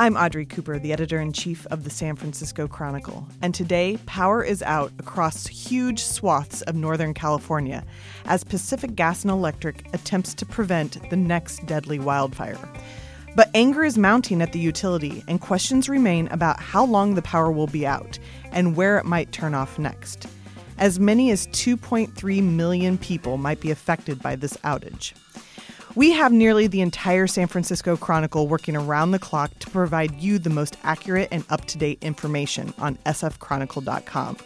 I'm Audrey Cooper, the editor in chief of the San Francisco Chronicle, and today power is out across huge swaths of Northern California as Pacific Gas and Electric attempts to prevent the next deadly wildfire. But anger is mounting at the utility, and questions remain about how long the power will be out and where it might turn off next. As many as 2.3 million people might be affected by this outage. We have nearly the entire San Francisco Chronicle working around the clock to provide you the most accurate and up to date information on sfchronicle.com.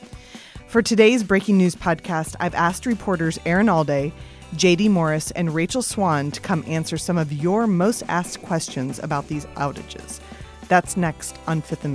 For today's breaking news podcast, I've asked reporters Erin Allday, JD Morris, and Rachel Swan to come answer some of your most asked questions about these outages. That's next on Fifth and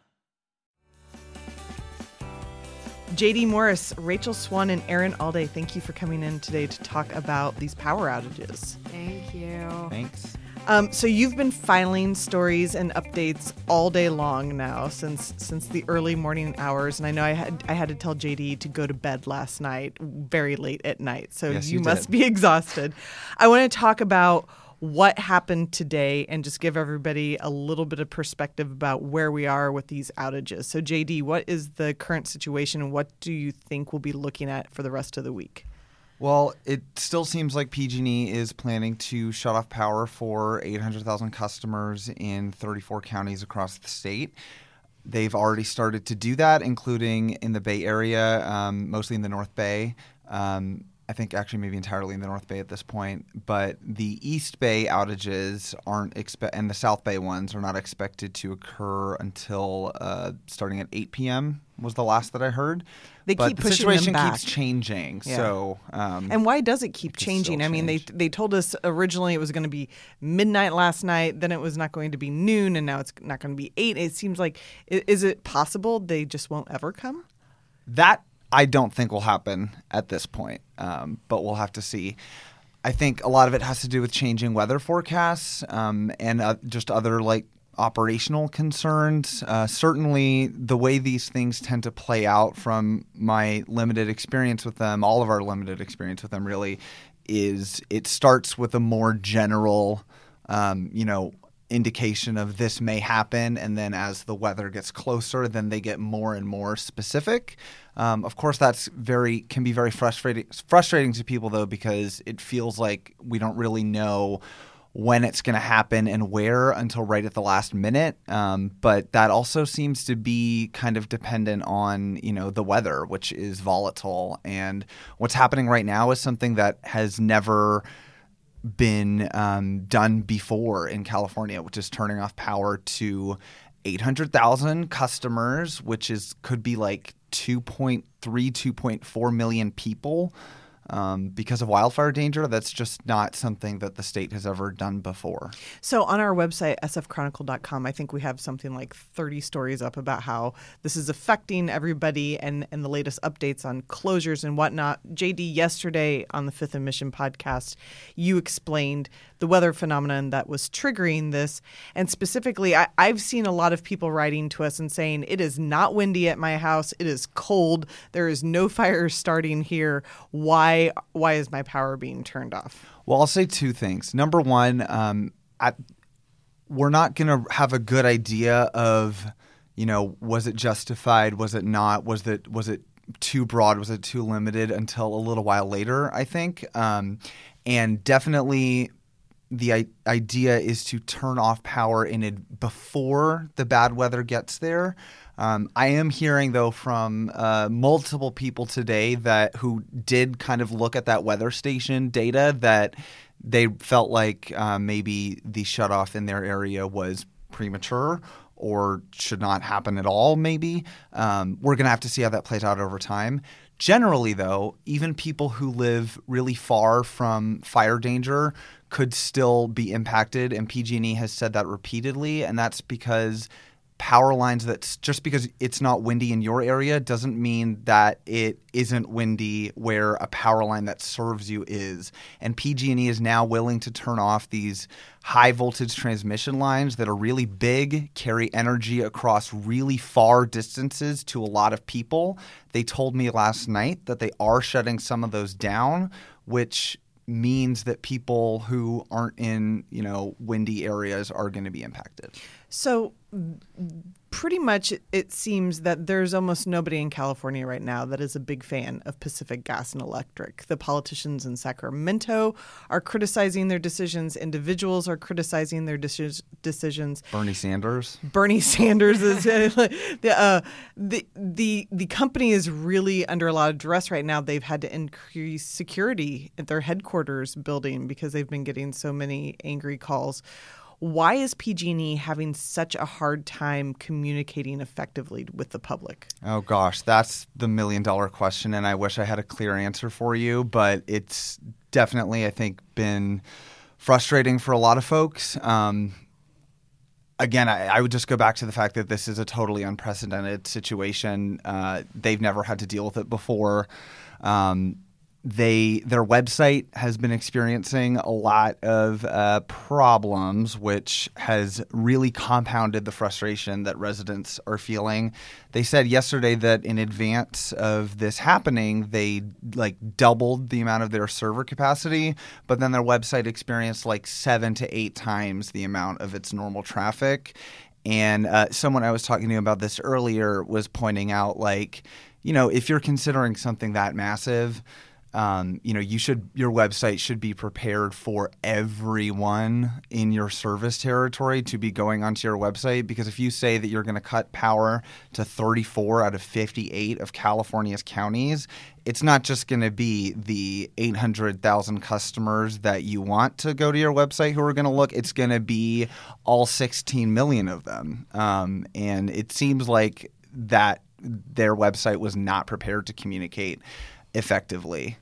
JD Morris, Rachel Swan, and Erin Allday, thank you for coming in today to talk about these power outages. Thank you. Thanks. Um, so you've been filing stories and updates all day long now since since the early morning hours, and I know I had I had to tell JD to go to bed last night, very late at night. So Yes, you, you must be exhausted. I want to talk about what happened today and just give everybody a little bit of perspective about where we are with these outages. So JD, what is the current situation, and what do you think we'll be looking at for the rest of the week? Well, it still seems like PG&E is planning to shut off power for 800,000 customers in 34 counties across the state. They've already started to do that, including in the Bay Area, um, mostly in the North Bay. Um, I think actually maybe entirely in the North Bay at this point. But the East Bay outages aren't expect, and the South Bay ones are not expected to occur until uh, starting at 8 p.m. was the last that I heard. They but keep the pushing them situation back. keeps changing. Yeah. So um, And why does it keep could changing? I mean, they they told us originally it was going to be midnight last night, then it was not going to be noon, and now it's not going to be eight. It seems like is it possible they just won't ever come? That I don't think will happen at this point, um, but we'll have to see. I think a lot of it has to do with changing weather forecasts um, and uh, just other like operational concerns. Uh, certainly, the way these things tend to play out from my limited experience with them, all of our limited experience with them, really, is it starts with a more general, um, you know, indication of this may happen, and then as the weather gets closer, then they get more and more specific. Um, of course, that's very can be very frustrating frustrating to people though because it feels like we don't really know when it's going to happen and where until right at the last minute. Um, but that also seems to be kind of dependent on you know the weather, which is volatile, and what's happening right now is something that has never been um, done before in California, which is turning off power to 800,000 customers, which is could be like 2.3, 2.4 million people. Um, because of wildfire danger, that's just not something that the state has ever done before. So on our website sfchronicle.com, I think we have something like 30 stories up about how this is affecting everybody and and the latest updates on closures and whatnot. JD, yesterday on the Fifth and Mission podcast, you explained the weather phenomenon that was triggering this, and specifically, I, I've seen a lot of people writing to us and saying it is not windy at my house, it is cold, there is no fire starting here. Why why is my power being turned off? Well, I'll say two things. Number one, um, at, we're not going to have a good idea of, you know, was it justified? Was it not? Was it was it too broad? Was it too limited until a little while later? I think, um, and definitely the I- idea is to turn off power in it before the bad weather gets there. Um, I am hearing though from uh, multiple people today that who did kind of look at that weather station data that they felt like uh, maybe the shutoff in their area was premature or should not happen at all. Maybe um, we're going to have to see how that plays out over time. Generally, though, even people who live really far from fire danger could still be impacted, and PG&E has said that repeatedly, and that's because power lines that's just because it's not windy in your area doesn't mean that it isn't windy where a power line that serves you is. And PG&E is now willing to turn off these high voltage transmission lines that are really big carry energy across really far distances to a lot of people. They told me last night that they are shutting some of those down which means that people who aren't in you know windy areas are going to be impacted. So, pretty much it seems that there's almost nobody in California right now that is a big fan of Pacific Gas and Electric. The politicians in Sacramento are criticizing their decisions, individuals are criticizing their deci- decisions. Bernie Sanders. Bernie Sanders is the, uh, the the the company is really under a lot of duress right now. They've had to increase security at their headquarters building because they've been getting so many angry calls. Why is PG&E having such a hard time communicating effectively with the public? Oh gosh, that's the million dollar question, and I wish I had a clear answer for you, but it's definitely, I think, been frustrating for a lot of folks. Um, again, I, I, would just go back to the fact that this is a totally unprecedented situation. Uh, they've never had to deal with it before. Um, they their website has been experiencing a lot of uh, problems, which has really compounded the frustration that residents are feeling. They said yesterday that in advance of this happening, they like doubled the amount of their server capacity, but then their website experienced like seven to eight times the amount of its normal traffic. And uh, someone I was talking to about this earlier was pointing out, like, you know, if you're considering something that massive um, you know, you should your website should be prepared for everyone in your service territory to be going onto your website because if you say that you're going to cut power to 34 out of 58 of California's counties, it's not just going to be the 800,000 customers that you want to go to your website who are going to look. It's going to be all 16 million of them. Um, and it seems like that their website was not prepared to communicate effectively.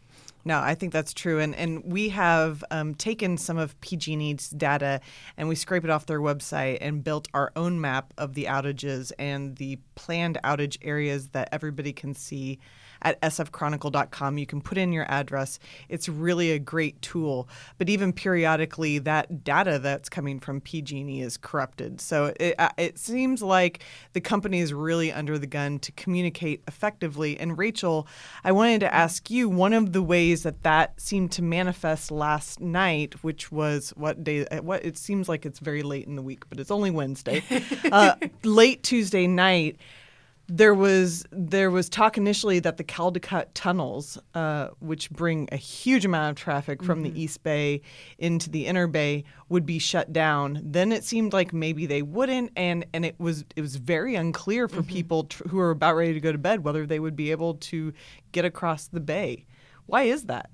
No, I think that's true, and and we have um, taken some of PG&E's data and we scrape it off their website and built our own map of the outages and the planned outage areas that everybody can see at sfchronicle.com. You can put in your address. It's really a great tool. But even periodically, that data that's coming from PG&E is corrupted. So it, uh, it seems like the company is really under the gun to communicate effectively. And Rachel, I wanted to ask you one of the ways that that seemed to manifest last night, which was what day? Uh, what it seems like it's very late in the week, but it's only Wednesday. uh, late Tuesday night there was there was talk initially that the Caldecott tunnels, uh, which bring a huge amount of traffic from mm-hmm. the East Bay into the Inner Bay, would be shut down. Then it seemed like maybe they wouldn't, and and it was it was very unclear for mm-hmm. people tr- who are about ready to go to bed whether they would be able to get across the bay. Why is that?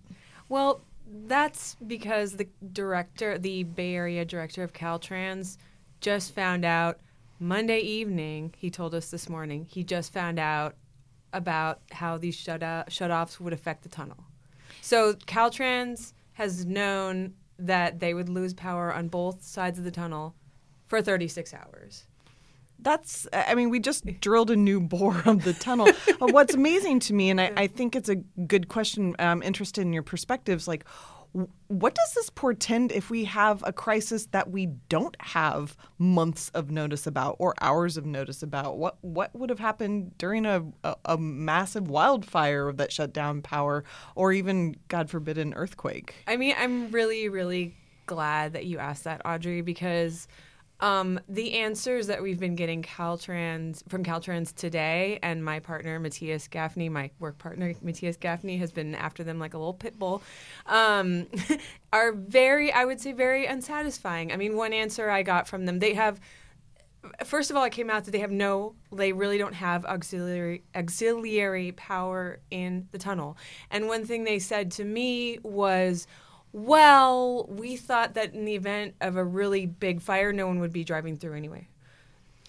Well, that's because the director, the Bay Area director of Caltrans, just found out Monday evening, he told us this morning, he just found out about how these shut shutoffs would affect the tunnel. So Caltrans has known that they would lose power on both sides of the tunnel for 36 hours. That's, I mean, we just drilled a new bore of the tunnel. What's amazing to me, and I, I, think it's a good question, I'm interested in your perspectives, like, what does this portend if we have a crisis that we don't have months of notice about or hours of notice about? What what would have happened during a, a, a massive wildfire that shut down power, or even, God forbid, an earthquake? I mean, I'm really, really glad that you asked that, Audrey, because Um, the answers that we've been getting Caltrans from Caltrans today, and my partner Matthias Gafni, my work partner Matthias Gafni, has been after them like a little pit bull, um, are very, I would say, very unsatisfying. I mean, one answer I got from them, they have. First of all, it came out that they have no, they really don't have auxiliary auxiliary power in the tunnel. And one thing they said to me was, well, we thought that in the event of a really big fire, no one would be driving through anyway,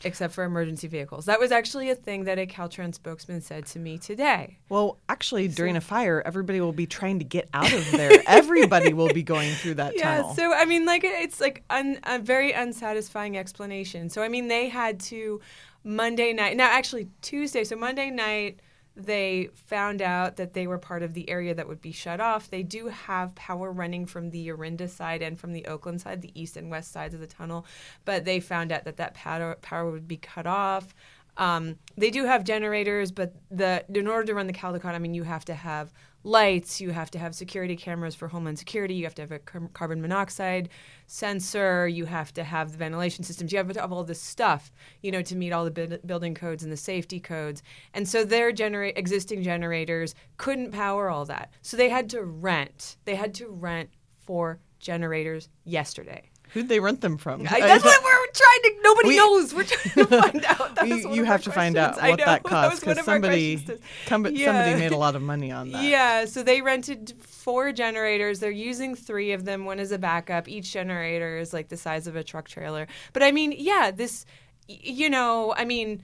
except for emergency vehicles. That was actually a thing that a Caltrans spokesman said to me today. Well, actually, during a fire, everybody will be trying to get out of there. everybody will be going through that Yeah, tunnel. so I mean, like it's like un, a very unsatisfying explanation. So I mean, they had to Monday night. Now, actually, Tuesday. So Monday night, they found out that they were part of the area that would be shut off. They do have power running from the Orinda side and from the Oakland side, the east and west sides of the tunnel, but they found out that that power power would be cut off. Um, they do have generators, but the in order to run the Caldecott, I mean, you have to have lights, you have to have security cameras for Homeland Security, you have to have a car- carbon monoxide sensor, you have to have the ventilation systems, you have to have all this stuff, you know, to meet all the build- building codes and the safety codes. And so their genera- existing generators couldn't power all that, so they had to rent. They had to rent four generators yesterday. Who'd they rent them from? I, that's what we're trying to. Nobody We- knows. We're trying to find out. That was you, one you of have to find out what that costs because somebody, com- Yeah. somebody made a lot of money on that. Yeah, so they rented four generators. They're using three of them. One is a backup. Each generator is like the size of a truck trailer. But I mean, yeah, this, you know, I mean,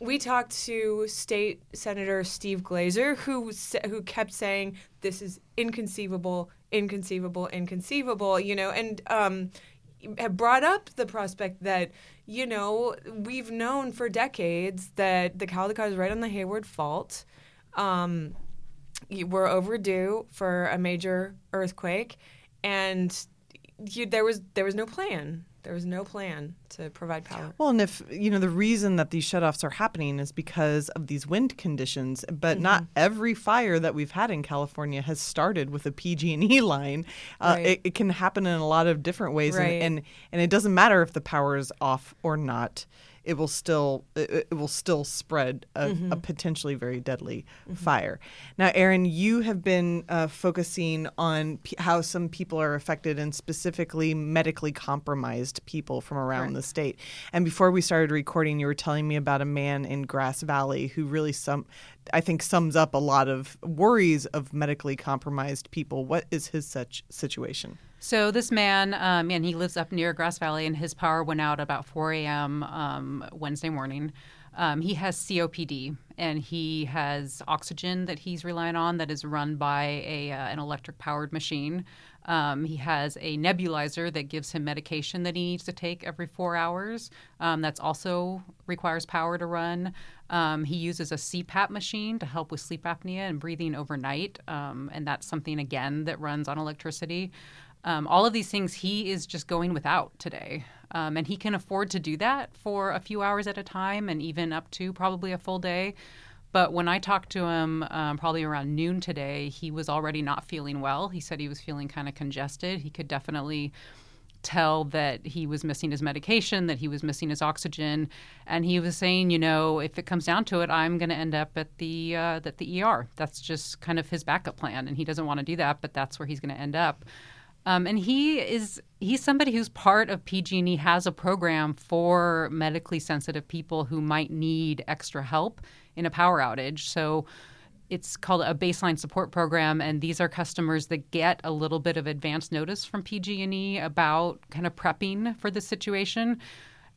we talked to State Senator Steve Glazer, who who kept saying this is inconceivable, inconceivable, inconceivable. You know, and um, brought up the prospect that you know we've known for decades that the Caldecott is right on the Hayward Fault. Um, we're overdue for a major earthquake, and you, there was there was no plan. There was no plan to provide power. Well, and if you know the reason that these shutoffs are happening is because of these wind conditions, but not Mm-hmm. every fire that we've had in California has started with a PG&E line. Uh, Right. it, it can happen in a lot of different ways, and- and, and it doesn't matter if the power is off or not. It will still it, it will still spread a, Mm-hmm. a potentially very deadly fire. Now, Erin, you have been uh, focusing on p- how some people are affected, and specifically medically compromised people from around the state. And before we started recording, you were telling me about a man in Grass Valley who really some, I think, sums up a lot of worries of medically compromised people. What is his such situation? So this man, um, and he lives up near Grass Valley, and his power went out about 4 a.m. Um, Wednesday morning. Um, he has COPD, and he has oxygen that he's relying on that is run by a uh, an electric powered machine. Um, he has a nebulizer that gives him medication that he needs to take every four hours. Um, that's also requires power to run. Um, he uses a CPAP machine to help with sleep apnea and breathing overnight, um, and that's something again that runs on electricity. Um, all of these things he is just going without today. Um, and he can afford to do that for a few hours at a time and even up to probably a full day. But when I talked to him um, probably around noon today, he was already not feeling well. He said he was feeling kind of congested. He could definitely tell that he was missing his medication, that he was missing his oxygen, and he was saying, you know, if it comes down to it, I'm going to end up at the uh, at the ER. That's just kind of his backup plan, and he doesn't want to do that, but that's where he's going to end up. Um, and he is he's somebody who's part of PG&E has a program for medically sensitive people who might need extra help in a power outage. So it's called a baseline support program and these are customers that get a little bit of advance notice from PG&E about kind of prepping for the situation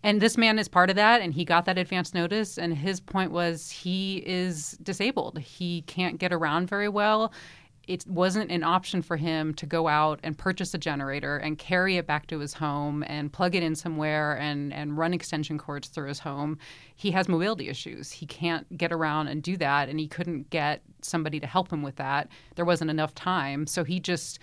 and this man is part of that and he got that advance notice and his point was he is disabled he can't get around very well it wasn't an option for him to go out and purchase a generator and carry it back to his home and plug it in somewhere and, and run extension cords through his home. He has mobility issues. He can't get around and do that, and he couldn't get somebody to help him with that. There wasn't enough time. So he just,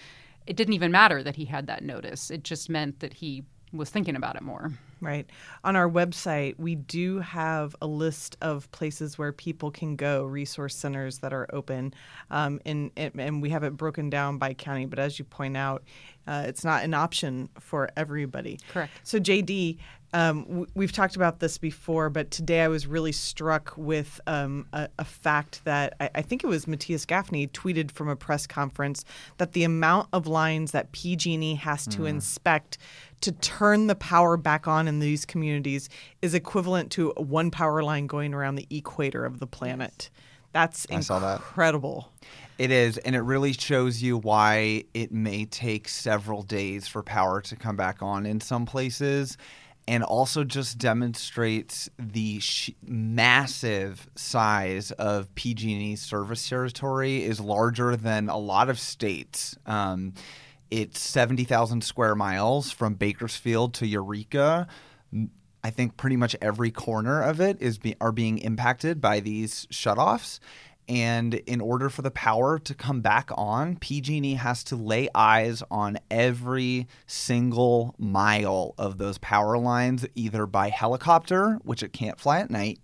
it didn't even matter that he had that notice. It just meant that he was thinking about it more. Right. On our website, we do have a list of places where people can go, resource centers that are open, um, and, and and we have it broken down by county. But as you point out, uh, it's not an option for everybody. Correct. So, JD, Um, w- we've talked about this before, but today I was really struck with um, a, a, fact that I, I, think it was Matthias Gafni tweeted from a press conference that the amount of lines that PG&E has to mm. inspect to turn the power back on in these communities is equivalent to one power line going around the equator of the planet. That's incredible. That. It is, and it really shows you why it may take several days for power to come back on in some places and also just demonstrates the sh- massive size of PG&E's service territory is larger than a lot of states. Um, it's 70,000 square miles from Bakersfield to Eureka. I think pretty much every corner of it is be- are being impacted by these shutoffs. And in order for the power to come back on, PG&E has to lay eyes on every single mile of those power lines, either by helicopter, which it can't fly at night,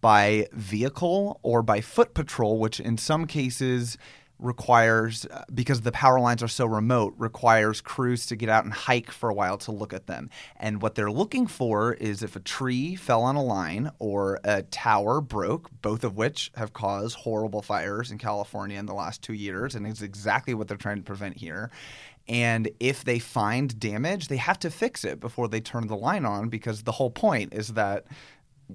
by vehicle, or by foot patrol, which in some cases requires because the power lines are so remote requires crews to get out and hike for a while to look at them. And what they're looking for is if a tree fell on a line or a tower broke both of which have caused horrible fires in California in the last 2 years and it's exactly what they're trying to prevent here. And if they find damage they have to fix it before they turn the line on because the whole point is that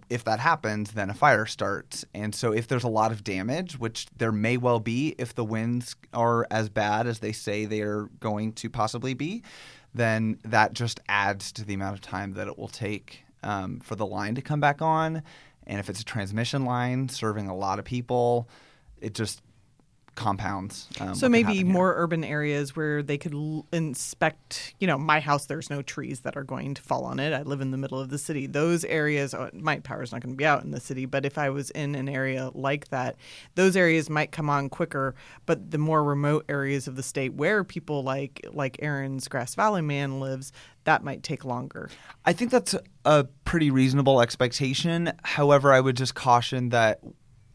if that happens, then a fire starts. And so, if there's a lot of damage, which there may well be if the winds are as bad as they say they are going to possibly be, then that just adds to the amount of time that it will take um, for the line to come back on. And if it's a transmission line serving a lot of people, it just compounds. Um, so maybe more urban areas where they could l- inspect. You know, my house, there's no trees that are going to fall on it. I live in the middle of the city. Those areas, uh, my power's not going to be out in the city, but if I was in an area like that, those areas might come on quicker. But the more remote areas of the state where people like like Erin's Grass Valley man lives, that might take longer. I think that's a pretty reasonable expectation. However, I would just caution that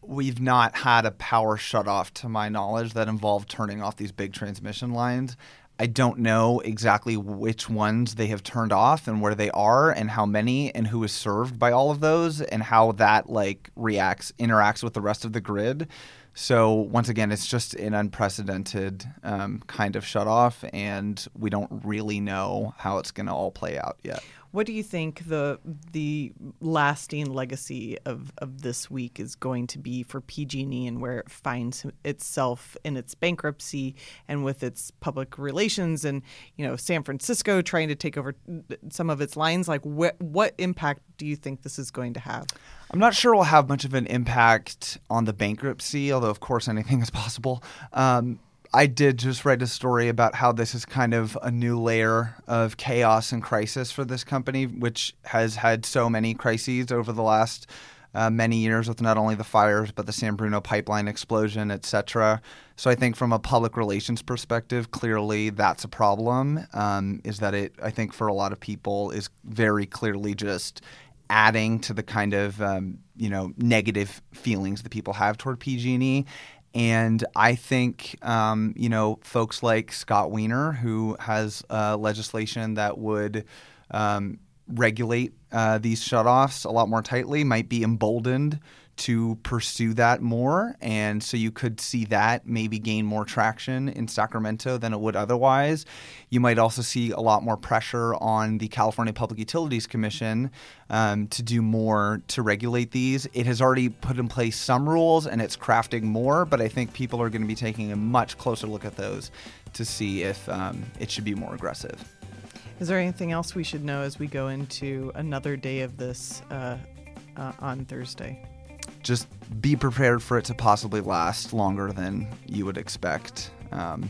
we've not had a power shut off to my knowledge that involved turning off these big transmission lines. I don't know exactly which ones they have turned off and where they are and how many and who is served by all of those and how that like reacts interacts with the rest of the grid. So once again, it's just an unprecedented um, kind of shut off, and we don't really know how it's going to all play out yet. What do you think the the lasting legacy of, of this week is going to be for PG&E and where it finds itself in its bankruptcy and with its public relations and you know San Francisco trying to take over some of its lines? Like what what impact do you think this is going to have? I'm not sure we'll have much of an impact on the bankruptcy, although of course anything is possible. Um, I did just write a story about how this is kind of a new layer of chaos and crisis for this company, which has had so many crises over the last uh, many years with not only the fires but the San Bruno pipeline explosion, etc. So I think from a public relations perspective, clearly that's a problem. Um, is that it? I think for a lot of people is very clearly just adding to the kind of um, you know negative feelings that people have toward PG&E and I think, um, you know, folks like Scott Wiener, who has uh, legislation that would um, regulate uh, these shutoffs a lot more tightly, might be emboldened to pursue that more. And so you could see that maybe gain more traction in Sacramento than it would otherwise. You might also see a lot more pressure on the California Public Utilities Commission um, to do more to regulate these. It has already put in place some rules and it's crafting more, but I think people are going to be taking a much closer look at those to see if um, it should be more aggressive. Is there anything else we should know as we go into another day of this uh, uh, on Thursday? Just be prepared for it to possibly last longer than you would expect. Um,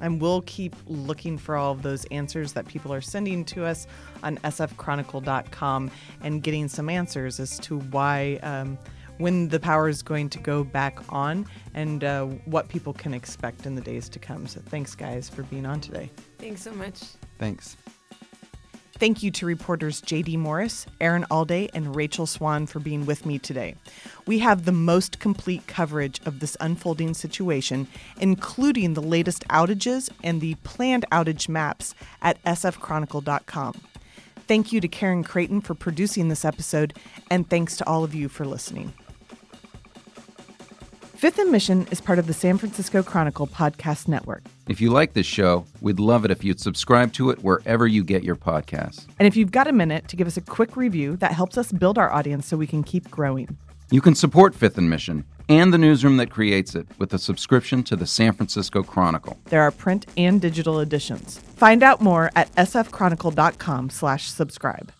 and we'll keep looking for all of those answers that people are sending to us on sfchronicle.com and getting some answers as to why, um, when the power is going to go back on, and uh, what people can expect in the days to come. So thanks, guys, for being on today. Thanks so much. Thanks. Thank you to reporters JD Morris, Erin Allday, and Rachel Swan for being with me today. We have the most complete coverage of this unfolding situation, including the latest outages and the planned outage maps at sfchronicle.com. Thank you to Karen Creighton for producing this episode, and thanks to all of you for listening. Fifth and Mission is part of the San Francisco Chronicle podcast network. If you like this show, we'd love it if you'd subscribe to it wherever you get your podcasts. And if you've got a minute to give us a quick review, that helps us build our audience so we can keep growing. You can support Fifth and Mission and the newsroom that creates it with a subscription to the San Francisco Chronicle. There are print and digital editions. Find out more at sfchronicle.com slash subscribe.